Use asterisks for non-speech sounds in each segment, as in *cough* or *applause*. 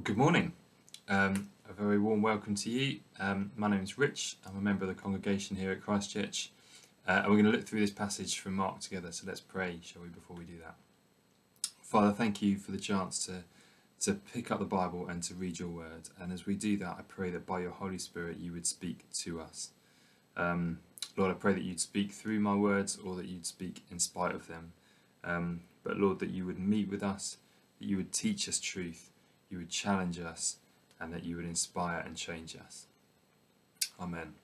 Well, good morning. Um, a very warm welcome to you. Um, my name is Rich. I'm a member of the congregation here at Christchurch. Uh, and we're going to look through this passage from Mark together. So let's pray, shall we, before we do that? Father, thank you for the chance to, to pick up the Bible and to read your word. And as we do that, I pray that by your Holy Spirit you would speak to us. Um, Lord, I pray that you'd speak through my words or that you'd speak in spite of them. Um, but Lord, that you would meet with us, that you would teach us truth, you would challenge us, and that you would inspire and change us. Amen.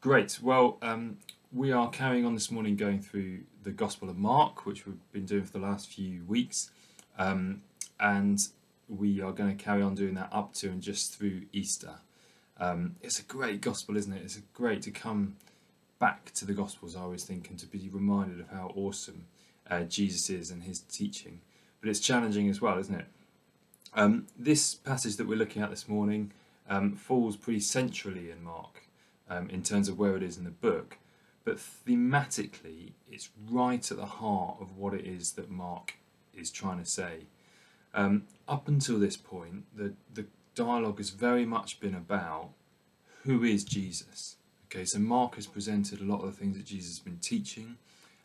Great. Well, um, we are carrying on this morning going through the Gospel of Mark, which we've been doing for the last few weeks. Um, and we are going to carry on doing that up to and just through Easter. Um, it's a great gospel, isn't it? It's great to come back to the Gospels, I always think, and to be reminded of how awesome uh, Jesus is and his teaching. But it's challenging as well, isn't it? Um, this passage that we're looking at this morning um, falls pretty centrally in Mark um, in terms of where it is in the book, but thematically, it's right at the heart of what it is that Mark is trying to say. Um, up until this point, the, the dialogue has very much been about who is Jesus. Okay, so Mark has presented a lot of the things that Jesus has been teaching,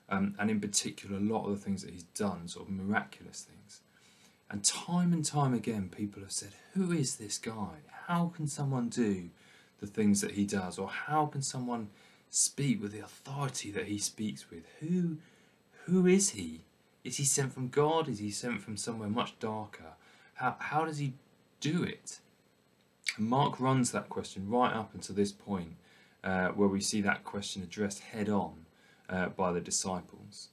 um, and in particular, a lot of the things that he's done, sort of miraculous things. And time and time again, people have said, Who is this guy? How can someone do the things that he does? Or how can someone speak with the authority that he speaks with? Who, who is he? Is he sent from God? Is he sent from somewhere much darker? How, how does he do it? And Mark runs that question right up until this point, uh, where we see that question addressed head on uh, by the disciples.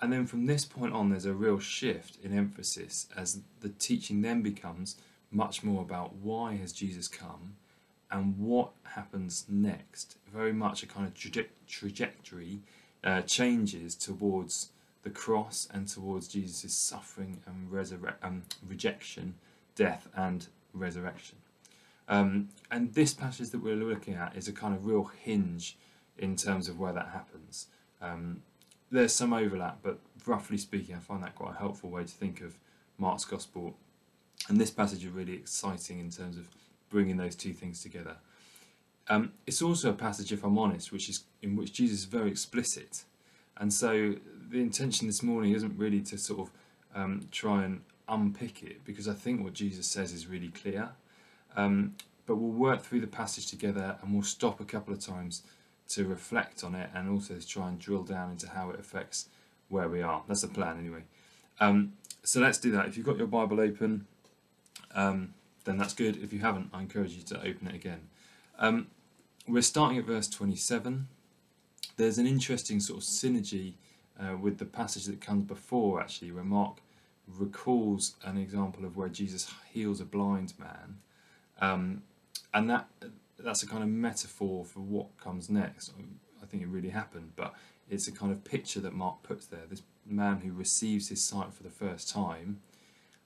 And then from this point on, there's a real shift in emphasis as the teaching then becomes much more about why has Jesus come and what happens next. Very much a kind of traje- trajectory uh, changes towards the cross and towards Jesus' suffering and resurre- um, rejection, death, and resurrection. Um, and this passage that we're looking at is a kind of real hinge in terms of where that happens. Um, there's some overlap, but roughly speaking, I find that quite a helpful way to think of Mark's Gospel. And this passage is really exciting in terms of bringing those two things together. Um, it's also a passage, if I'm honest, which is in which Jesus is very explicit, and so the intention this morning isn't really to sort of um, try and unpick it because I think what Jesus says is really clear. Um, but we'll work through the passage together and we'll stop a couple of times to reflect on it and also to try and drill down into how it affects where we are. That's the plan, anyway. Um, so let's do that. If you've got your Bible open, um, then that's good. If you haven't, I encourage you to open it again. Um, we're starting at verse 27. There's an interesting sort of synergy uh, with the passage that comes before, actually, where Mark recalls an example of where Jesus heals a blind man. Um, and that that's a kind of metaphor for what comes next. I think it really happened, but it's a kind of picture that Mark puts there. This man who receives his sight for the first time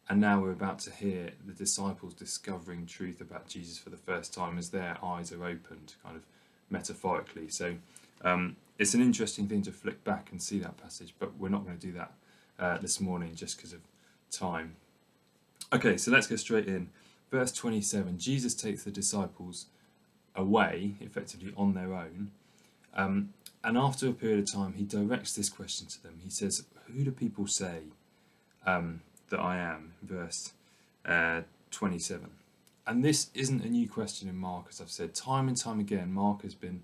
and now we're about to hear the disciples discovering truth about Jesus for the first time as their eyes are opened, kind of metaphorically. So um, it's an interesting thing to flick back and see that passage, but we're not going to do that uh, this morning just because of time. Okay, so let's go straight in. Verse 27 Jesus takes the disciples away, effectively on their own. Um, and after a period of time, he directs this question to them. He says, Who do people say um, that I am, verse uh, 27. And this isn't a new question in Mark, as I've said. Time and time again, Mark has been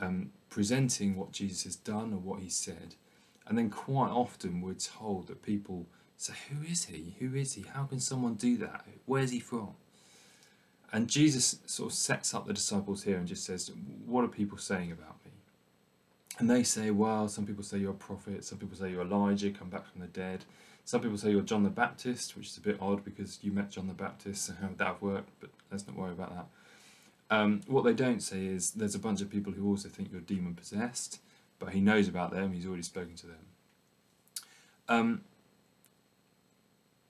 um, presenting what Jesus has done or what he said. And then quite often we're told that people say, Who is he? Who is he? How can someone do that? Where's he from? And Jesus sort of sets up the disciples here and just says, What are people saying about me? And they say, Well, some people say you're a prophet, some people say you're Elijah, come back from the dead. Some people say you're John the Baptist, which is a bit odd because you met John the Baptist, so *laughs* how would that have worked? But let's not worry about that. Um, what they don't say is there's a bunch of people who also think you're demon possessed, but he knows about them, he's already spoken to them. Um,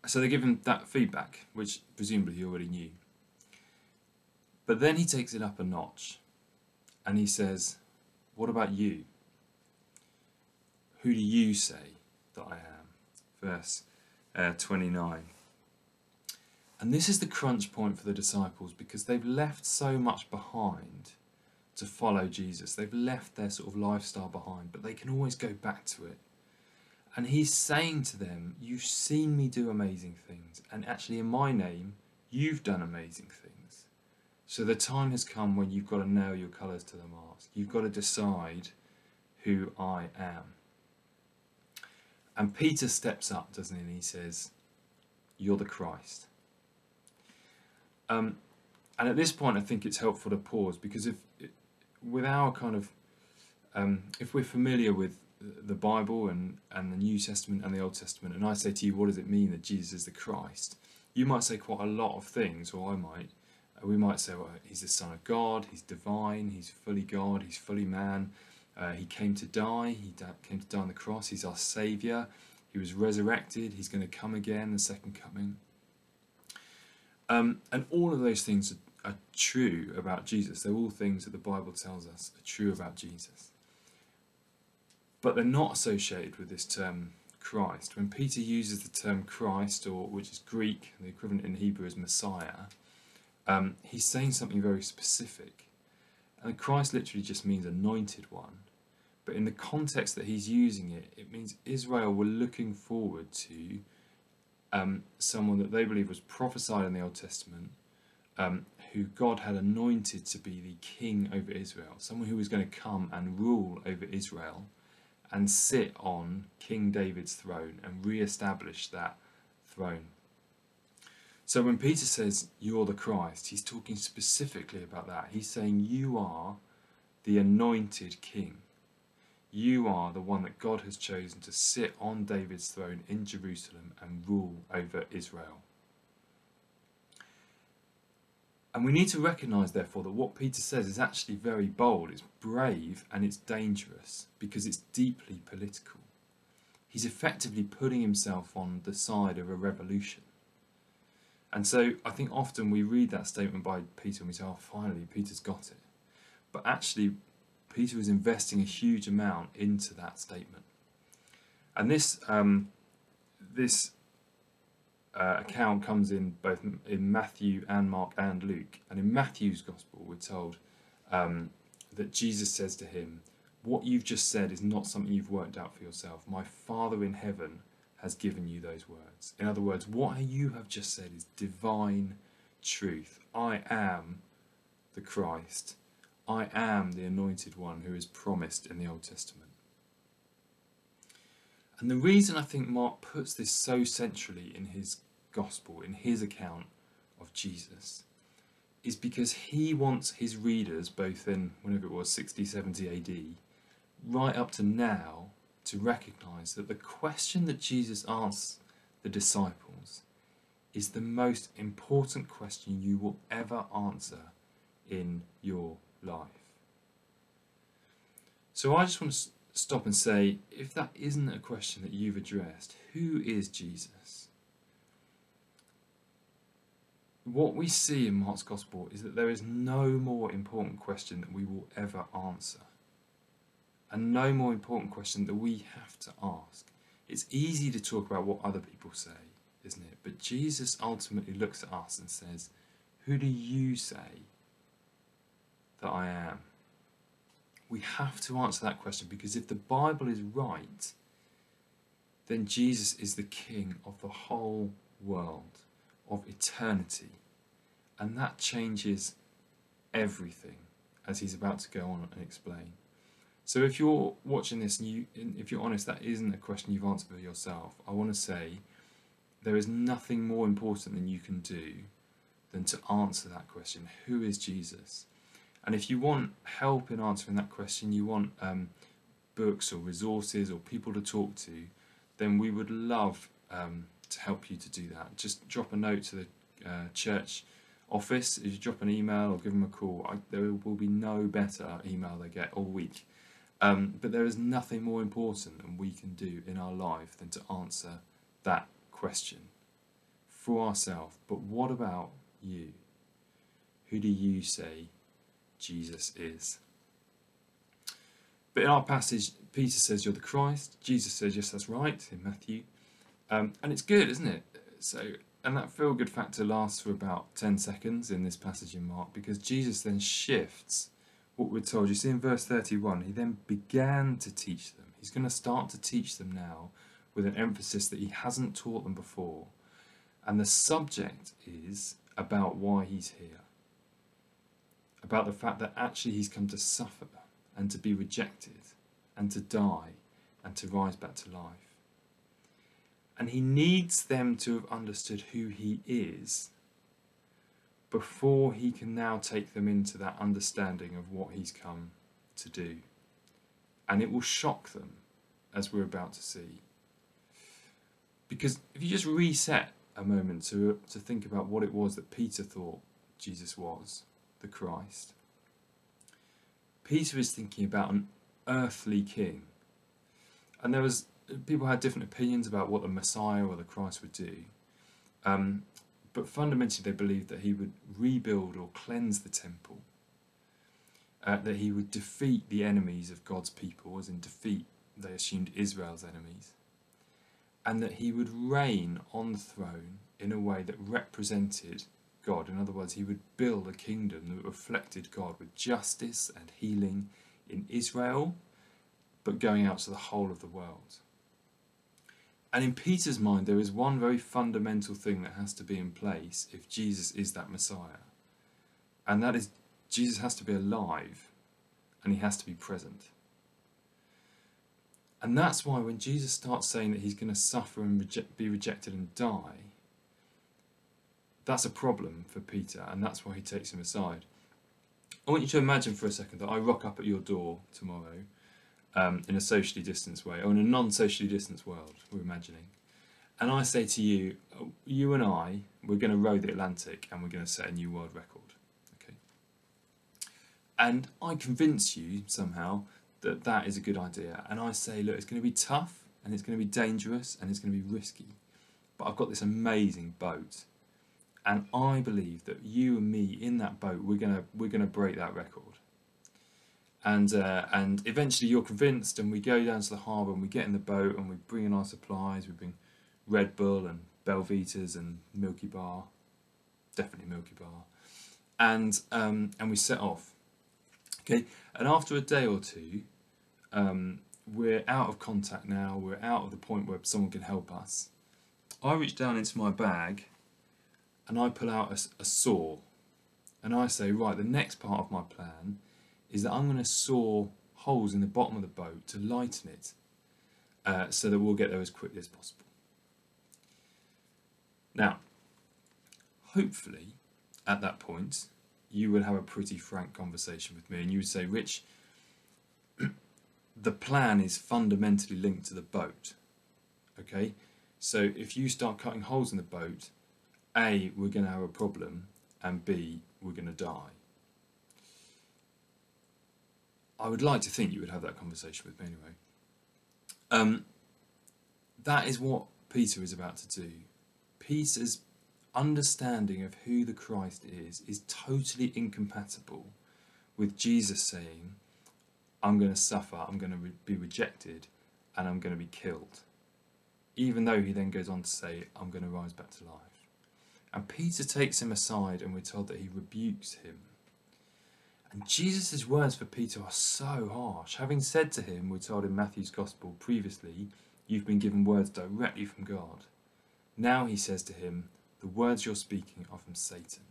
so they give him that feedback, which presumably he already knew. But then he takes it up a notch and he says, What about you? Who do you say that I am? verse uh, 29. And this is the crunch point for the disciples because they've left so much behind to follow Jesus. They've left their sort of lifestyle behind, but they can always go back to it. And he's saying to them, You've seen me do amazing things, and actually, in my name, you've done amazing things. So the time has come when you've got to nail your colours to the mast. You've got to decide who I am. And Peter steps up, doesn't he? And he says, You're the Christ. Um, and at this point, I think it's helpful to pause because if, with our kind of, um, if we're familiar with the Bible and, and the New Testament and the Old Testament, and I say to you, what does it mean that Jesus is the Christ? You might say quite a lot of things, or I might. Uh, we might say, well, he's the Son of God, he's divine, he's fully God, he's fully man. Uh, he came to die, he da- came to die on the cross, he's our Saviour, he was resurrected, he's going to come again, the second coming. Um, and all of those things are, are true about Jesus. They're all things that the Bible tells us are true about Jesus. But they're not associated with this term Christ. When Peter uses the term Christ, or which is Greek, the equivalent in Hebrew is Messiah, um, he's saying something very specific. And Christ literally just means anointed one. But in the context that he's using it, it means Israel were looking forward to um, someone that they believe was prophesied in the Old Testament, um, who God had anointed to be the king over Israel, someone who was going to come and rule over Israel and sit on King David's throne and re establish that throne. So when Peter says, You're the Christ, he's talking specifically about that. He's saying, You are the anointed king. You are the one that God has chosen to sit on David's throne in Jerusalem and rule over Israel. And we need to recognize, therefore, that what Peter says is actually very bold, it's brave, and it's dangerous because it's deeply political. He's effectively putting himself on the side of a revolution. And so I think often we read that statement by Peter and we say, oh, finally, Peter's got it. But actually, Peter was investing a huge amount into that statement. And this, um, this uh, account comes in both in Matthew and Mark and Luke. And in Matthew's Gospel, we're told um, that Jesus says to him, What you've just said is not something you've worked out for yourself. My Father in heaven has given you those words. In other words, what you have just said is divine truth. I am the Christ. I am the anointed one who is promised in the Old Testament. And the reason I think Mark puts this so centrally in his gospel, in his account of Jesus, is because he wants his readers, both in whenever it was 60, 70 AD, right up to now, to recognize that the question that Jesus asks the disciples is the most important question you will ever answer in your life. So I just want to stop and say if that isn't a question that you've addressed, who is Jesus? What we see in Mark's Gospel is that there is no more important question that we will ever answer, and no more important question that we have to ask. It's easy to talk about what other people say, isn't it? But Jesus ultimately looks at us and says, Who do you say that I am? We have to answer that question because if the Bible is right, then Jesus is the King of the whole world, of eternity. And that changes everything, as he's about to go on and explain. So if you're watching this and you, if you're honest, that isn't a question you've answered for yourself, I want to say there is nothing more important than you can do than to answer that question. Who is Jesus? And if you want help in answering that question, you want um, books or resources or people to talk to, then we would love um, to help you to do that. Just drop a note to the uh, church office. If you drop an email or give them a call, I, there will be no better email they get all week. Um, but there is nothing more important than we can do in our life than to answer that question for ourselves. But what about you? Who do you say Jesus is. But in our passage, Peter says, You're the Christ. Jesus says, Yes, that's right, in Matthew. Um, and it's good, isn't it? So, and that feel good factor lasts for about 10 seconds in this passage in Mark because Jesus then shifts what we're told. You see in verse 31, he then began to teach them. He's going to start to teach them now with an emphasis that he hasn't taught them before. And the subject is about why he's here, about the fact that actually he's come to suffer and to be rejected and to die and to rise back to life. And he needs them to have understood who he is before he can now take them into that understanding of what he's come to do. And it will shock them, as we're about to see. Because if you just reset a moment to, to think about what it was that Peter thought Jesus was, the Christ, Peter is thinking about an earthly king. And there was people had different opinions about what the Messiah or the Christ would do. Um, but fundamentally, they believed that he would rebuild or cleanse the temple, uh, that he would defeat the enemies of God's people, as in defeat, they assumed Israel's enemies, and that he would reign on the throne in a way that represented God. In other words, he would build a kingdom that reflected God with justice and healing in Israel, but going out to the whole of the world. And in Peter's mind, there is one very fundamental thing that has to be in place if Jesus is that Messiah. And that is, Jesus has to be alive and he has to be present. And that's why when Jesus starts saying that he's going to suffer and be rejected and die, that's a problem for Peter, and that's why he takes him aside. I want you to imagine for a second that I rock up at your door tomorrow um, in a socially distanced way, or in a non socially distanced world, we're imagining. And I say to you, you and I, we're going to row the Atlantic and we're going to set a new world record. Okay. And I convince you somehow that that is a good idea. And I say, look, it's going to be tough and it's going to be dangerous and it's going to be risky. But I've got this amazing boat. And I believe that you and me in that boat, we're going to, we're going to break that record and uh, and eventually you're convinced, and we go down to the harbour and we get in the boat and we bring in our supplies. We bring Red Bull and Belvitas and Milky Bar, definitely Milky Bar, and um, and we set off. Okay, and after a day or two, um, we're out of contact now. We're out of the point where someone can help us. I reach down into my bag, and I pull out a, a saw, and I say, right, the next part of my plan is that I'm going to saw holes in the bottom of the boat to lighten it uh, so that we'll get there as quickly as possible. Now, hopefully, at that point, you would have a pretty frank conversation with me and you would say, Rich, *clears throat* the plan is fundamentally linked to the boat. Okay? So if you start cutting holes in the boat, A, we're going to have a problem, and B, we're going to die. I would like to think you would have that conversation with me anyway. Um, that is what Peter is about to do. Peter's understanding of who the Christ is is totally incompatible with Jesus saying, I'm going to suffer, I'm going to re- be rejected, and I'm going to be killed. Even though he then goes on to say, I'm going to rise back to life. And Peter takes him aside, and we're told that he rebukes him. And Jesus' words for Peter are so harsh. Having said to him, we're told in Matthew's Gospel previously, you've been given words directly from God. Now he says to him, the words you're speaking are from Satan.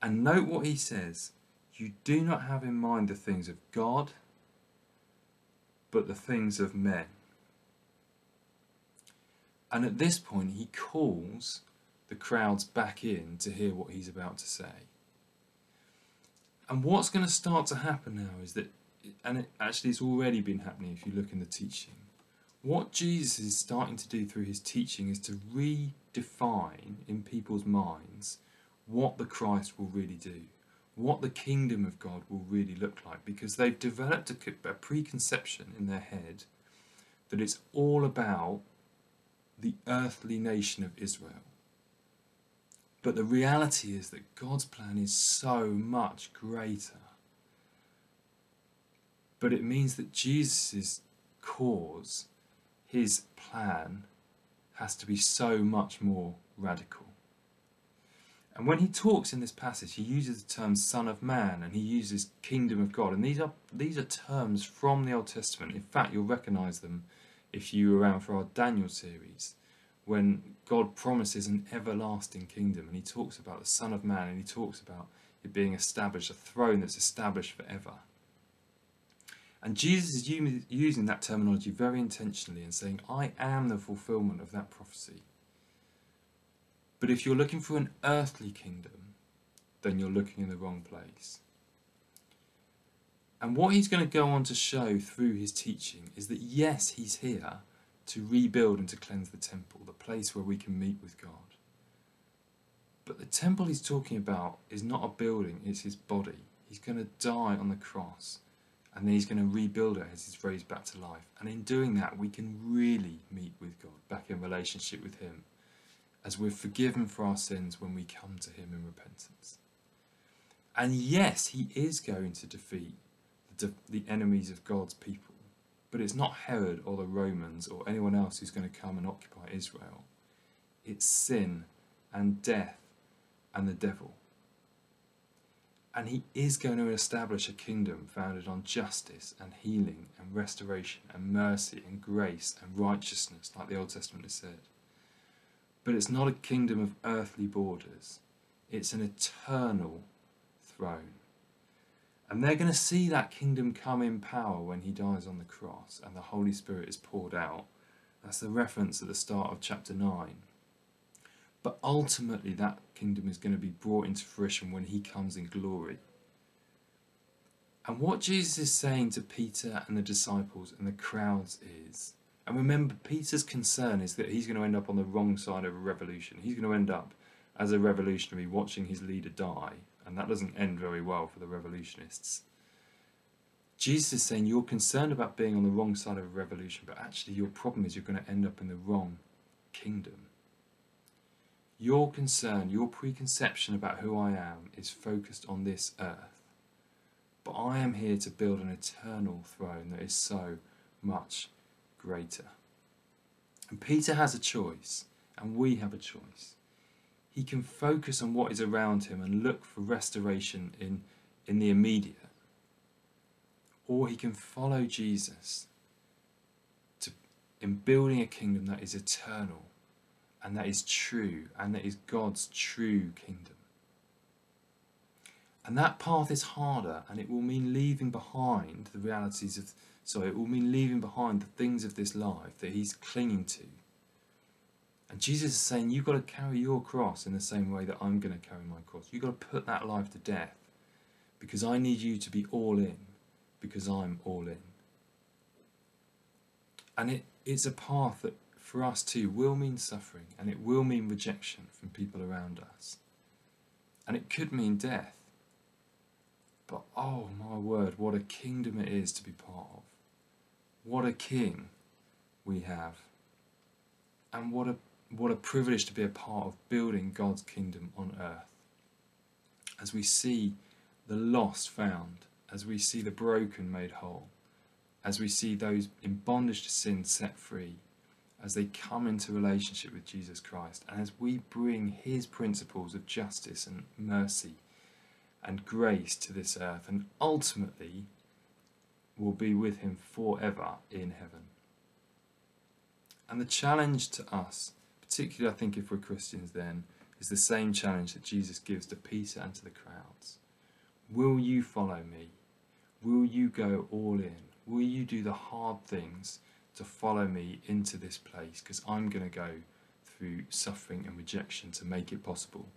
And note what he says you do not have in mind the things of God, but the things of men. And at this point, he calls the crowds back in to hear what he's about to say. And what's going to start to happen now is that, and it, actually it's already been happening if you look in the teaching, what Jesus is starting to do through his teaching is to redefine in people's minds what the Christ will really do, what the kingdom of God will really look like, because they've developed a, a preconception in their head that it's all about the earthly nation of Israel. But the reality is that God's plan is so much greater. But it means that Jesus' cause, his plan, has to be so much more radical. And when he talks in this passage, he uses the term Son of Man and he uses Kingdom of God. And these are these are terms from the Old Testament. In fact, you'll recognise them if you were around for our Daniel series, when God promises an everlasting kingdom and he talks about the Son of Man and he talks about it being established, a throne that's established forever. And Jesus is using that terminology very intentionally and saying, I am the fulfillment of that prophecy. But if you're looking for an earthly kingdom, then you're looking in the wrong place. And what he's going to go on to show through his teaching is that yes, he's here to rebuild and to cleanse the temple, the place where we can meet with God. But the temple he's talking about is not a building, it's his body. He's going to die on the cross and then he's going to rebuild it as he's raised back to life. And in doing that, we can really meet with God, back in relationship with him, as we're forgiven for our sins when we come to him in repentance. And yes, he is going to defeat the, the enemies of God's people, but it's not Herod or the Romans or anyone else who's going to come and occupy Israel. It's sin and death and the devil. And he is going to establish a kingdom founded on justice and healing and restoration and mercy and grace and righteousness, like the Old Testament has said. But it's not a kingdom of earthly borders, it's an eternal throne. And they're going to see that kingdom come in power when he dies on the cross and the Holy Spirit is poured out. That's the reference at the start of chapter 9. But ultimately, that kingdom is going to be brought into fruition when he comes in glory. And what Jesus is saying to Peter and the disciples and the crowds is, and remember, Peter's concern is that he's going to end up on the wrong side of a revolution. He's going to end up as a revolutionary watching his leader die, and that doesn't end very well for the revolutionists. Jesus is saying you're concerned about being on the wrong side of a revolution, but actually, your problem is you're going to end up in the wrong kingdom. Your concern, your preconception about who I am is focused on this earth. But I am here to build an eternal throne that is so much greater. And Peter has a choice, and we have a choice. He can focus on what is around him and look for restoration in, in the immediate, or he can follow Jesus to, in building a kingdom that is eternal and that is true, and that is God's true kingdom. And that path is harder, and it will mean leaving behind the realities of, sorry, it will mean leaving behind the things of this life that he's clinging to. And Jesus is saying, You've got to carry your cross in the same way that I'm going to carry my cross. You've got to put that life to death because I need you to be all in because I'm all in. And it, it's a path that for us too will mean suffering and it will mean rejection from people around us. And it could mean death. But oh my word, what a kingdom it is to be part of. What a king we have. And what a what a privilege to be a part of building God's kingdom on earth. As we see the lost found, as we see the broken made whole, as we see those in bondage to sin set free, as they come into relationship with Jesus Christ and as we bring his principles of justice and mercy and grace to this earth and ultimately will be with him forever in heaven. And the challenge to us, particularly I think if we're Christians then, is the same challenge that Jesus gives to Peter and to the crowds. Will you follow me? Will you go all in? Will you do the hard things to follow me into this place because I'm going to go through suffering and rejection to make it possible.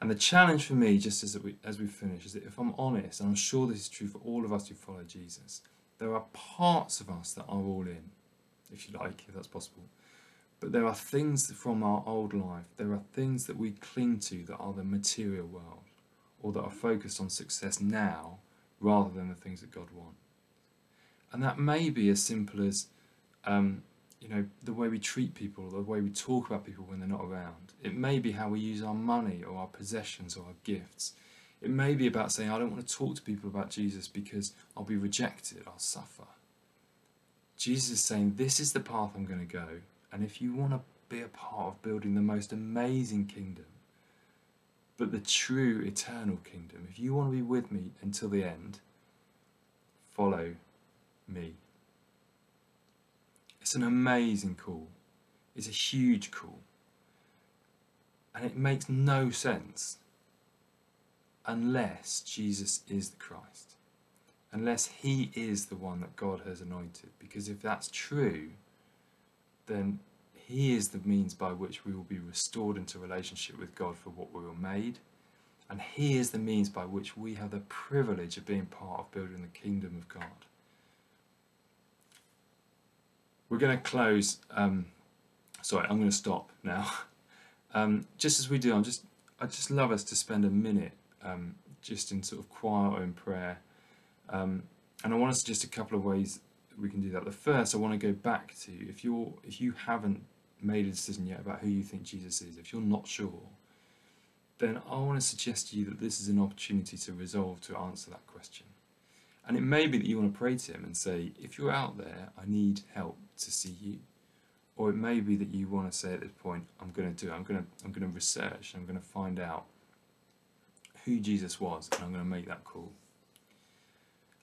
And the challenge for me, just as we as we finish, is that if I'm honest, and I'm sure this is true for all of us who follow Jesus, there are parts of us that are all in, if you like, if that's possible. But there are things from our old life, there are things that we cling to that are the material world, or that are focused on success now rather than the things that God wants. And that may be as simple as, um, you know, the way we treat people, the way we talk about people when they're not around. It may be how we use our money or our possessions or our gifts. It may be about saying, I don't want to talk to people about Jesus because I'll be rejected, I'll suffer. Jesus is saying, This is the path I'm going to go, And if you want to be a part of building the most amazing kingdom, but the true eternal kingdom, if you want to be with me until the end, follow me. It's an amazing call. It's a huge call. And it makes no sense unless Jesus is the Christ, unless he is the one that God has anointed. Because if that's true, then he is the means by which we will be restored into relationship with God for what we were made. And He is the means by which we have the privilege of being part of building the kingdom of God. We're going to close. Um, sorry, I'm going to stop now. *laughs* Um, just as we do, I'm just I just love us to spend a minute um, just in sort of quiet or in prayer. Um, and I want to suggest a couple of ways we can do that. The first, I want to go back to if you're if you haven't made a decision yet about who you think Jesus is, if you're not sure, then I want to suggest to you that this is an opportunity to resolve to answer that question. And it may be that you want to pray to him and say, if you're out there, I need help to see you. Or it may be that you want to say at this point, I'm going to do it. I'm going to, I'm going to research. I'm going to find out who Jesus was and I'm going to make that call.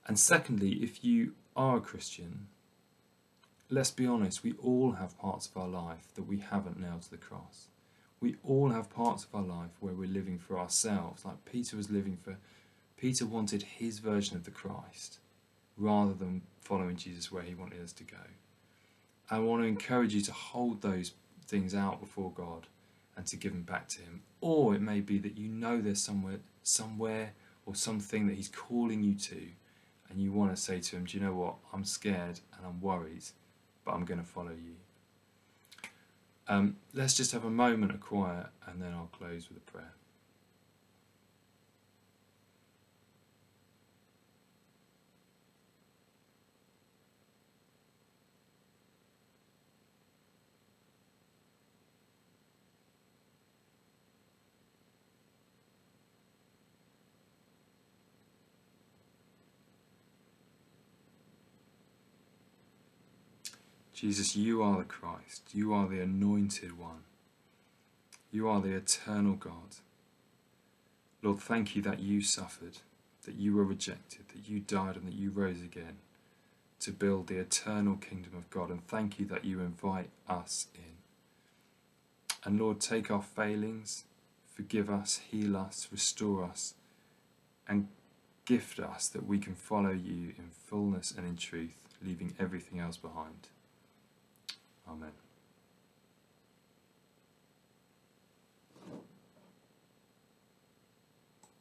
And secondly, if you are a Christian, let's be honest, we all have parts of our life that we haven't nailed to the cross. We all have parts of our life where we're living for ourselves, like Peter was living for. Peter wanted his version of the Christ rather than following Jesus where he wanted us to go. I want to encourage you to hold those things out before God and to give them back to Him. Or it may be that you know there's somewhere, somewhere or something that He's calling you to, and you want to say to Him, Do you know what? I'm scared and I'm worried, but I'm going to follow you. Um, let's just have a moment of quiet and then I'll close with a prayer. Jesus, you are the Christ. You are the anointed one. You are the eternal God. Lord, thank you that you suffered, that you were rejected, that you died, and that you rose again to build the eternal kingdom of God. And thank you that you invite us in. And Lord, take our failings, forgive us, heal us, restore us, and gift us that we can follow you in fullness and in truth, leaving everything else behind. Amen.